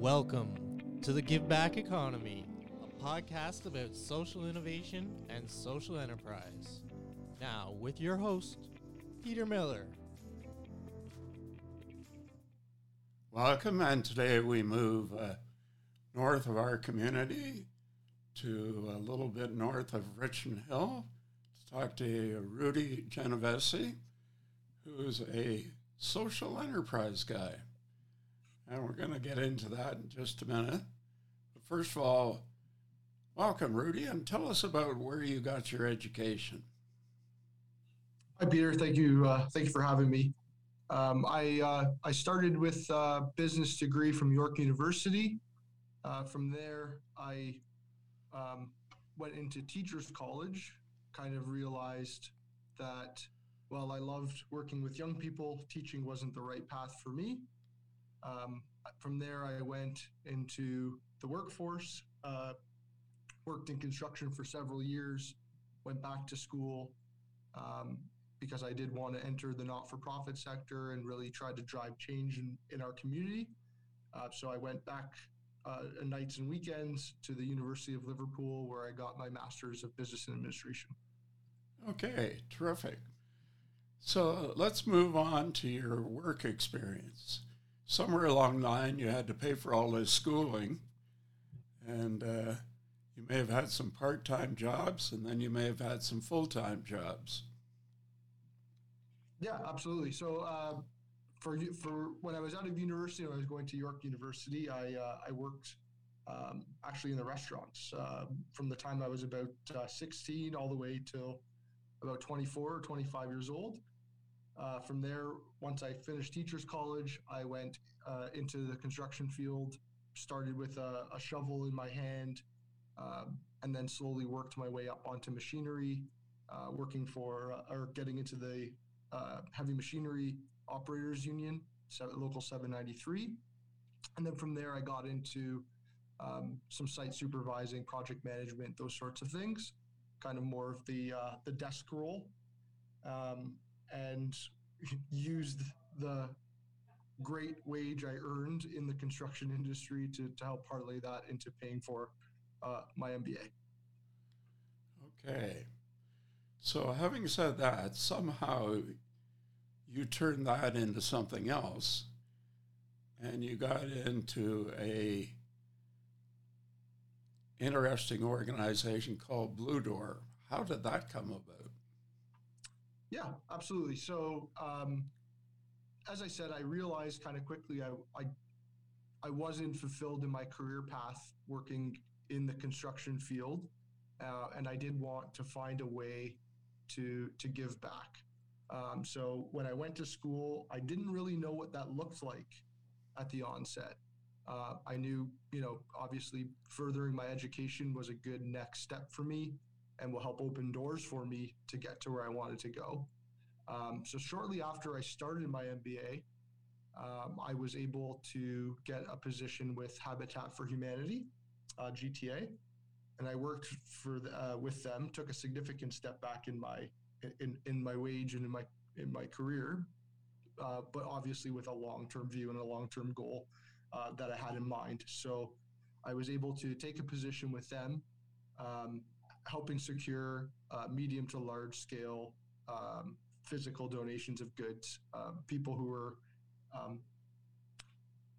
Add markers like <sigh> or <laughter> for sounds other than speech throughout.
Welcome to the Give Back Economy, a podcast about social innovation and social enterprise. Now, with your host, Peter Miller. Welcome, and today we move uh, north of our community to a little bit north of Richmond Hill to talk to Rudi Genovese, who's a social enterprise guy. And we're going to get into that in just a minute. But first of all, welcome, Rudi, and tell us about where you got your education. Hi, Peter. Thank you. Uh, thank you for having me. Um, I uh, I started with a business degree from York University. Uh, from there, I um, went into teachers college. Kind of realized that while I loved working with young people, teaching wasn't the right path for me. Um, from there, I went into the workforce, uh, worked in construction for several years, went back to school um, because I did want to enter the not for profit sector and really try to drive change in, in our community. Uh, so I went back uh, nights and weekends to the University of Liverpool, where I got my master's of business and administration. Okay, terrific. So let's move on to your work experience somewhere along the line you had to pay for all this schooling and uh, you may have had some part-time jobs and then you may have had some full-time jobs. Yeah absolutely. So uh, for for when i was out of university when i was going to york university i uh, i worked um, actually in the restaurants uh, from the time i was about uh, 16 all the way till about 24 or 25 years old uh, from there, once I finished teachers college, I went uh, into the construction field. Started with a, a shovel in my hand, um, and then slowly worked my way up onto machinery, uh, working for uh, or getting into the uh, heavy machinery operators union, local 793, and then from there I got into um, some site supervising, project management, those sorts of things. Kind of more of the uh, the desk role. Um, and used the great wage I earned in the construction industry to, to help parlay that into paying for uh, my MBA. Okay. So, having said that, somehow you turned that into something else and you got into a interesting organization called Blue Door. How did that come about? Yeah, absolutely. So, um, as I said, I realized kind of quickly I, I I wasn't fulfilled in my career path working in the construction field, uh, and I did want to find a way to to give back. Um, so when I went to school, I didn't really know what that looked like at the onset. Uh, I knew, you know, obviously furthering my education was a good next step for me and will help open doors for me to get to where I wanted to go. Um, so shortly after I started my MBA, um, I was able to get a position with Habitat for Humanity, uh, GTA, and I worked for the, uh, with them. Took a significant step back in my in in my wage and in my in my career, uh, but obviously with a long term view and a long term goal uh, that I had in mind. So I was able to take a position with them. Um, helping secure uh, medium to large scale um, physical donations of goods. Uh, people who are um,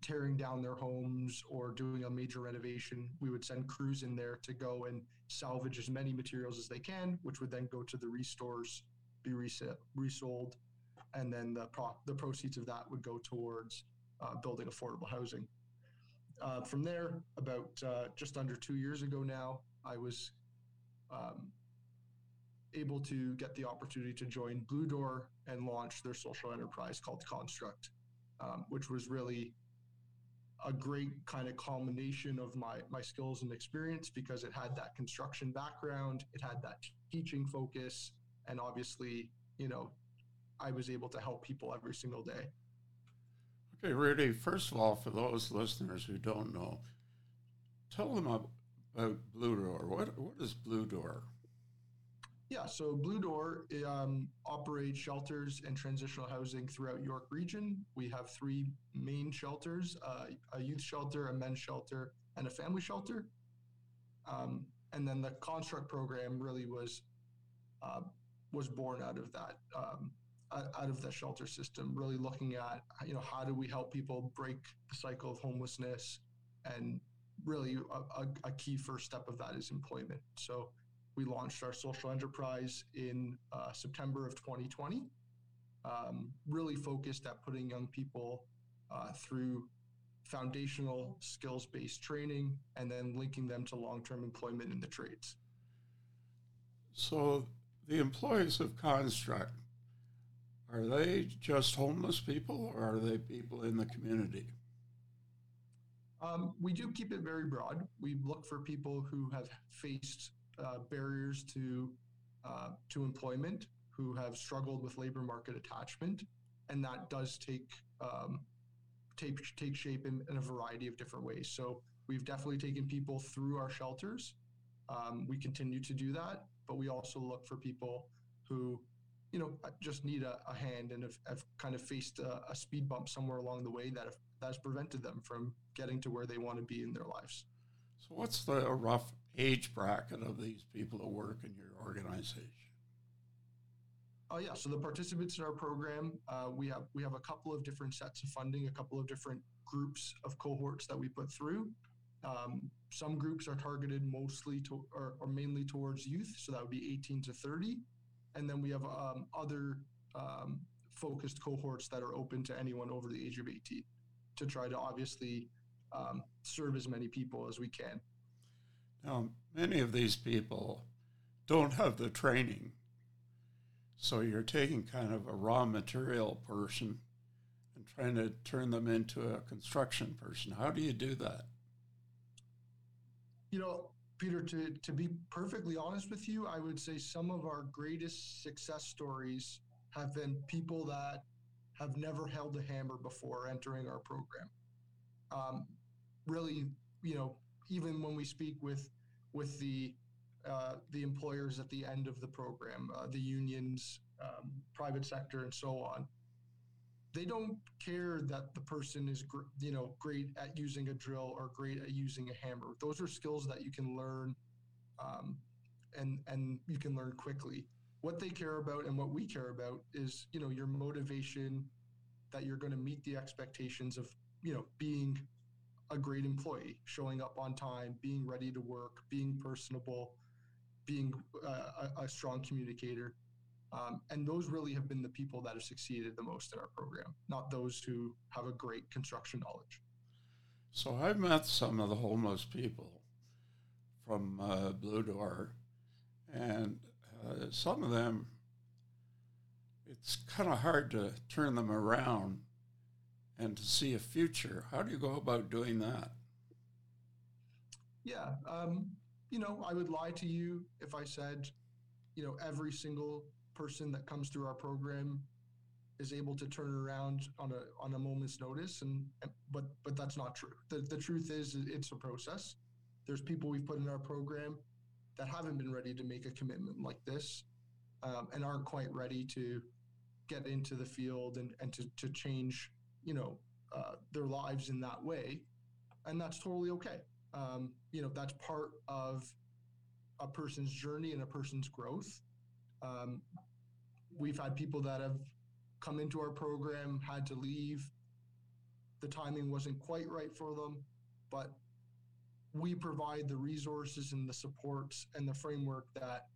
tearing down their homes or doing a major renovation, we would send crews in there to go and salvage as many materials as they can, which would then go to the ReStores, be reset, resold, and then the pro- the proceeds of that would go towards uh, building affordable housing. Uh, from there, about uh, just under two years ago now, I was um, able to get the opportunity to join Blue Door and launch their social enterprise called Construct, um, which was really a great kind of combination of my my skills and experience because it had that construction background, it had that teaching focus, and obviously, you know, I was able to help people every single day. Okay, Rudi, first of all, for those listeners who don't know, tell them about Blue Door. What what is Blue Door? Yeah, so Blue Door um, operates shelters and transitional housing throughout York Region. We have three main shelters: uh, a youth shelter, a men's shelter, and a family shelter. Um, and then the construct program really was uh, was born out of that, um, out of the shelter system. Really looking at you know how do we help people break the cycle of homelessness, and really a, a, a key first step of that is employment. So we launched our social enterprise in uh, September of 2020, um, really focused at putting young people uh, through foundational skills based training and then linking them to long term employment in the trades. So, the employees of Construct, are they just homeless people or are they people in the community? Um, we do keep it very broad. We look for people who have faced uh, barriers to uh, to employment, who have struggled with labor market attachment, and that does take um, take take shape in, in, a variety of different ways. So we've definitely taken people through our shelters. Um, we continue to do that, but we also look for people who, you know, just need a, a hand and have, have, kind of faced a, a, speed bump somewhere along the way that have, that's prevented them from getting to where they want to be in their lives. So, what's the rough age bracket of these people that work in your organization? Oh yeah, so the participants in our program, uh, we have we have a couple of different sets of funding, a couple of different groups of cohorts that we put through. Um, some groups are targeted mostly to or, or, mainly towards youth, so that would be 18 to 30, and then we have um, other um, focused cohorts that are open to anyone over the age of 18 to try to obviously um, serve as many people as we can. Now, many of these people don't have the training. So you're taking kind of a raw material person and trying to turn them into a construction person. How do you do that? You know, Peter, to, to be perfectly honest with you, I would say some of our greatest success stories have been people that have never held a hammer before entering our program. Um, really, you know, even when we speak with with the uh, the employers at the end of the program, uh, the unions, um, private sector, and so on. They don't care that the person is, gr- you know, great at using a drill or great at using a hammer. Those are skills that you can learn, um, and and you can learn quickly. What they care about and what we care about is, you know, your motivation, that you're going to meet the expectations of, you know, being a great employee, showing up on time, being ready to work, being personable, being uh, a, a, strong communicator. Um, and those really have been the people that have succeeded the most in our program, not those who have a great construction knowledge. So I've met some of the homeless people from uh, Blue Door, and uh, some of them, it's kind of hard to turn them around and to see a future. How do you go about doing that? Yeah, um, you know, I would lie to you if I said, you know, every single person that comes through our program is able to turn around on a on a moment's notice and but but that's not true the, the truth is it's a process there's people we've put in our program that haven't been ready to make a commitment like this um, and aren't quite ready to get into the field and, and to, to change you know, uh, their lives in that way, and that's totally okay. Um, you know, that's part of a person's journey and a person's growth. Um, we've had people that have come into our program, had to leave. The timing wasn't quite right for them, but we provide the resources and the supports and the framework that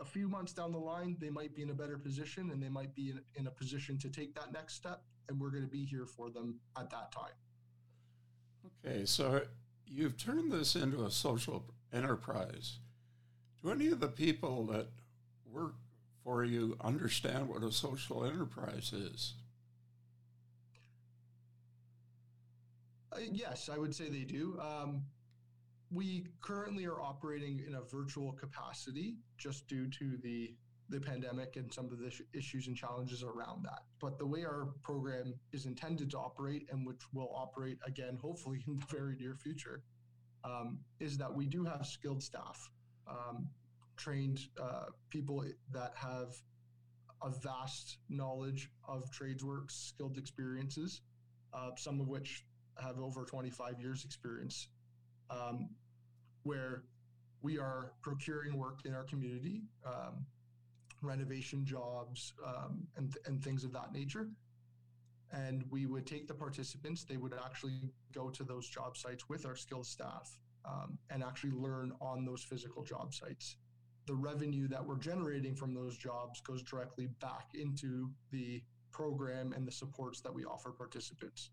a few months down the line, they might be in a better position and they might be in, in a position to take that next step. And we're going to be here for them at that time. Okay, so you've turned this into a social enterprise. Do any of the people that work for you understand what a social enterprise is? Uh, yes, I would say they do. Um, we currently are operating in a virtual capacity just due to the the pandemic and some of the issues and challenges around that. But the way our program is intended to operate, and which will operate again, hopefully in the very near future, um, is that we do have skilled staff. Um, trained uh, people that have a vast knowledge of trades work, skilled experiences, uh, some of which have over 25 years experience, um, where we are procuring work in our community, um, renovation jobs, um, and, and things of that nature. And we would take the participants, they would actually go to those job sites with our skilled staff um, and actually learn on those physical job sites. The revenue that we're generating from those jobs goes directly back into the program and the supports that we offer participants.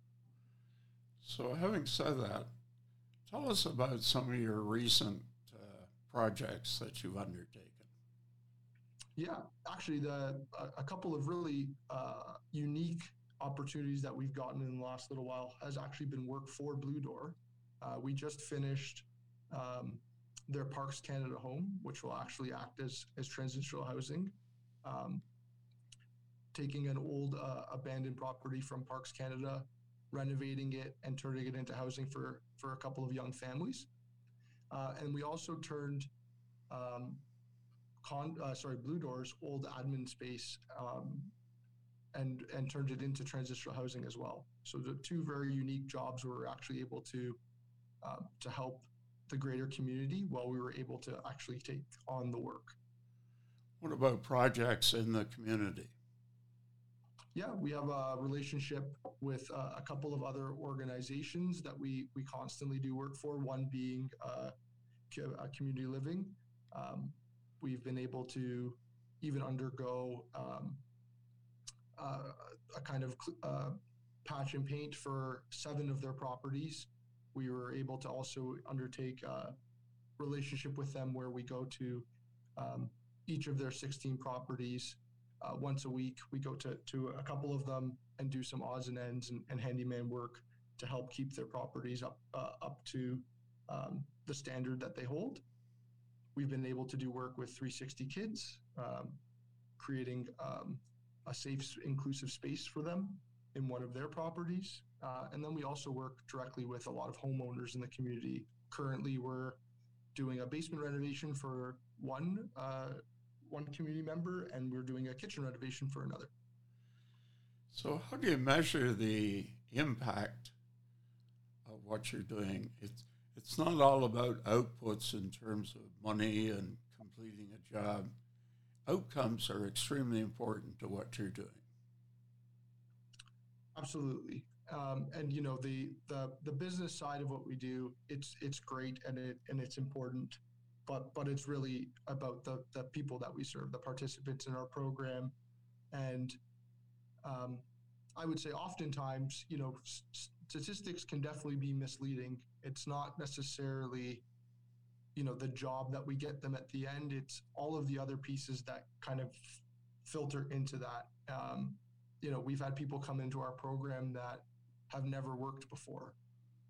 So, having said that, tell us about some of your recent uh, projects that you've undertaken. Yeah, actually, the a, a couple of really uh, unique opportunities that we've gotten in the last little while has actually been work for Blue Door. Uh, we just finished um, their Parks Canada home, which will actually act as as transitional housing. Um, taking an old uh, abandoned property from Parks Canada, renovating it, and turning it into housing for for a couple of young families. Uh, and we also turned um, con, uh, sorry, Blue Door's old admin space um, and and turned it into transitional housing as well. So the two very unique jobs we were actually able to uh, to help the greater community while we were able to actually take on the work. What about projects in the community? Yeah, we have a relationship with uh, a couple of other organizations that we we constantly do work for. One being uh, community living. Um, we've been able to even undergo um, uh, a kind of uh, patch and paint for seven of their properties. We were able to also undertake a relationship with them where we go to um, each of their 16 properties uh, once a week. We go to, to a couple of them and do some odds and ends and, and handyman work to help keep their properties up uh, up to um, the standard that they hold. We've been able to do work with 360 Kids, um, creating um, a safe, inclusive space for them in one of their properties. Uh, and then we also work directly with a lot of homeowners in the community. Currently, we're doing a basement renovation for one uh, one community member, and we're doing a kitchen renovation for another. So, how do you measure the impact of what you're doing? It's it's not all about outputs in terms of money and completing a job outcomes are extremely important to what you're doing. Absolutely. Um, and you know the, the the business side of what we do it's it's great and it and it's important but but it's really about the the people that we serve the participants in our program. And um, i would say oftentimes you know statistics can definitely be misleading. It's not necessarily you know the job that we get them at the end. It's all of the other pieces that kind of filter into that. Um, you know we've had people come into our program that have never worked before.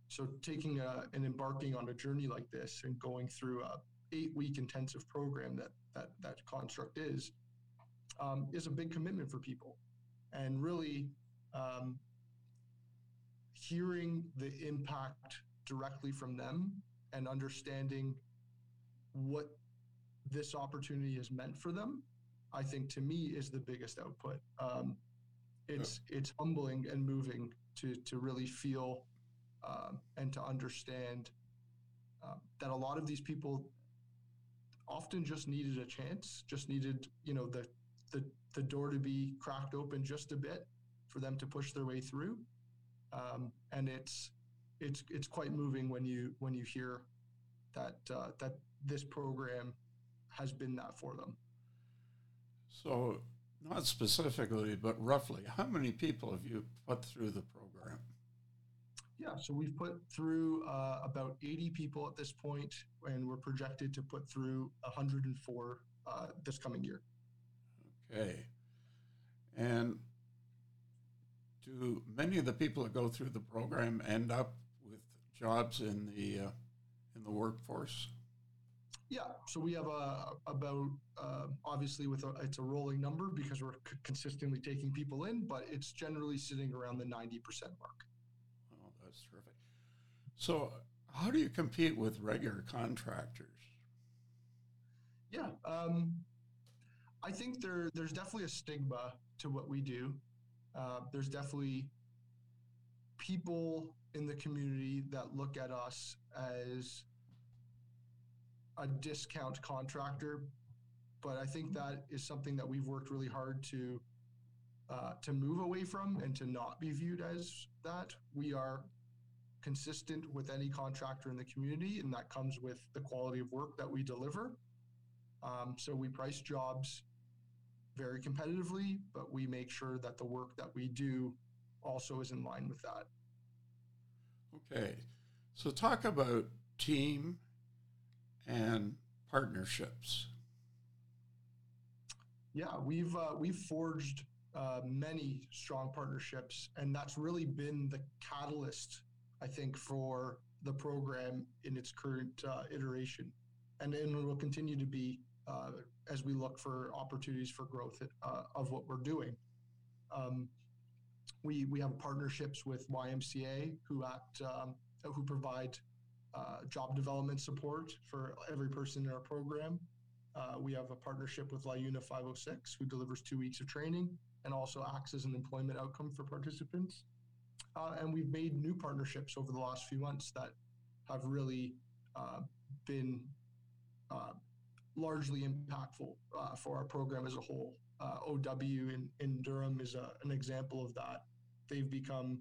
So taking a, and embarking on a journey like this and going through a eight week intensive program that that that construct is um, is a big commitment for people and really um, hearing the impact directly from them and understanding what this opportunity has meant for them, I think to me is the biggest output. Um, it's yeah. it's humbling and moving to to really feel um, and to understand uh, that a lot of these people often just needed a chance, just needed you know the the the door to be cracked open just a bit for them to push their way through, um, and it's it's it's quite moving when you when you hear that uh, that this program has been that for them. So, not specifically, but roughly, how many people have you put through the program? Yeah, so we've put through uh, about 80 people at this point, and we're projected to put through 104 uh, this coming year. Okay. And do many of the people that go through the program end up with jobs in the uh, in the workforce? Yeah, so we have a about uh, obviously with a, it's a rolling number because we're c- consistently taking people in, but it's generally sitting around the ninety percent mark. So, how do you compete with regular contractors? Yeah, um, I think there there's definitely a stigma to what we do. Uh, there's definitely people in the community that look at us as a discount contractor, but I think that is something that we've worked really hard to uh, to move away from and to not be viewed as that. We are consistent with any contractor in the community, and that comes with the quality of work that we deliver. Um, so we price jobs very competitively, but we make sure that the work that we do also is in line with that. Okay, so talk about team and partnerships. Yeah, we've uh, we've forged uh, many strong partnerships, and that's really been the catalyst, I think, for the program in its current uh, iteration, and and will continue to be uh, as we look for opportunities for growth uh, of what we're doing. Um, we we have partnerships with YMCA who act um, who provide uh, job development support for every person in our program. Uh, we have a partnership with LIUNA 506, who delivers two weeks of training and also acts as an employment outcome for participants. Uh, and we've made new partnerships over the last few months that have really uh, been uh, largely impactful uh, for our program as a whole. OW in, in Durham is a, an example of that. They've become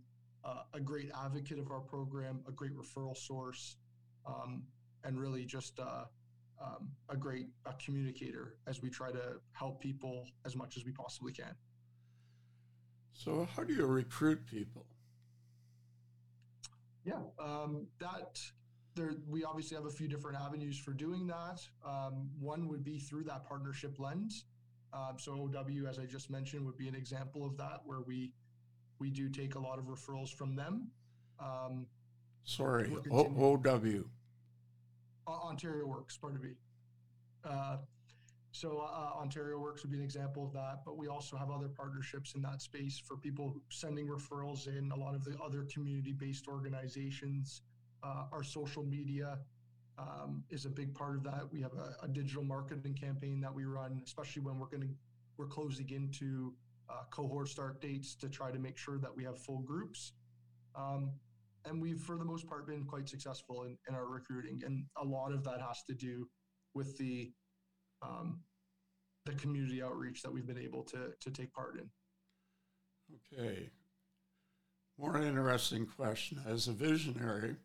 a great advocate of our program, a great referral source, um, and really just uh, um, a great uh, communicator as we try to help people as much as we possibly can. So, how do you recruit people? Yeah, um, that there we obviously have a few different avenues for doing that. Um, one would be through that partnership lens. Uh, so OW, as I just mentioned, would be an example of that, where we we do take a lot of referrals from them. Um, Sorry, o- OW. Ontario Works, pardon me. Uh, so uh, Ontario Works would be an example of that, but we also have other partnerships in that space for people sending referrals in. A lot of the other community-based organizations, uh, our social media um, is a big part of that. We have a, a, digital marketing campaign that we run, especially when we're going to we're closing into uh, cohort start dates to try to make sure that we have full groups. Um, and we've for the most part been quite successful in, in our recruiting and a lot of that has to do with the um, the community outreach that we've been able to to take part in. Okay. More interesting question. As a visionary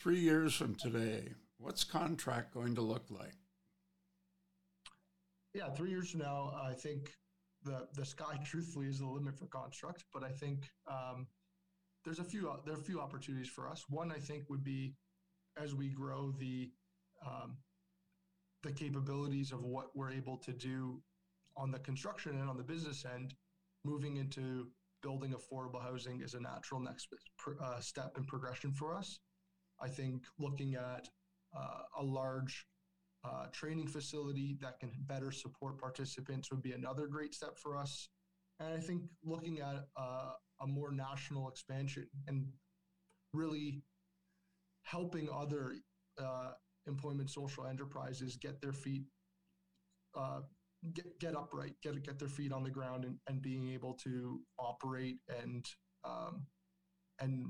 three years from today what's construct going to look like? Yeah three years from now i think the the sky <laughs> truthfully is the limit for construct but i think um, there's a few there are a few opportunities for us. One I think would be as we grow the um, the capabilities of what we're able to do on the construction and on the business end, moving into building affordable housing is a natural next uh, step in progression for us. I think looking at uh, a large uh, training facility that can better support participants would be another great step for us. And I think looking at uh, a more national expansion and really helping other uh, employment social enterprises get their feet uh, get get upright, get get their feet on the ground, and, and being able to operate and um, and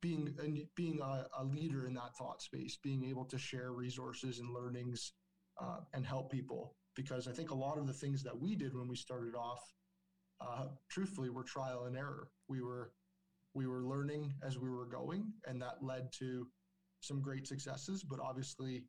being and being a, a, leader in that thought space, being able to share resources and learnings uh, and help people. Because I think a lot of the things that we did when we started off uh, truthfully were trial and error. We were we were learning as we were going, and that led to some great successes, but obviously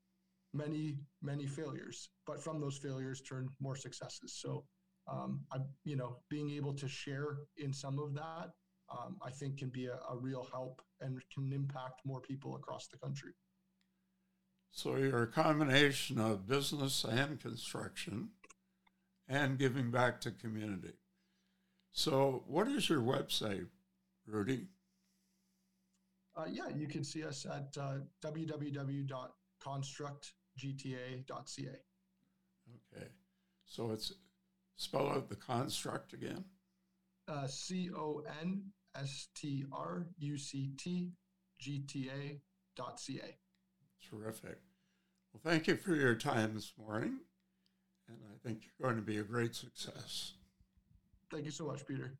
many many failures. But from those failures turned more successes. So um, I you know being able to share in some of that, um, I think can be a, a real help and can impact more people across the country. So you're a combination of business and construction and giving back to community. So, what is your website, Rudi? Uh, yeah, you can see us at uh, www.constructgta.ca. Okay. So it's spell out the construct again. Uh, C O N S T R U C T G T A dot C A. Terrific. Well, thank you for your time this morning. and I think you're going to be a great success. Thank you so much, Peter.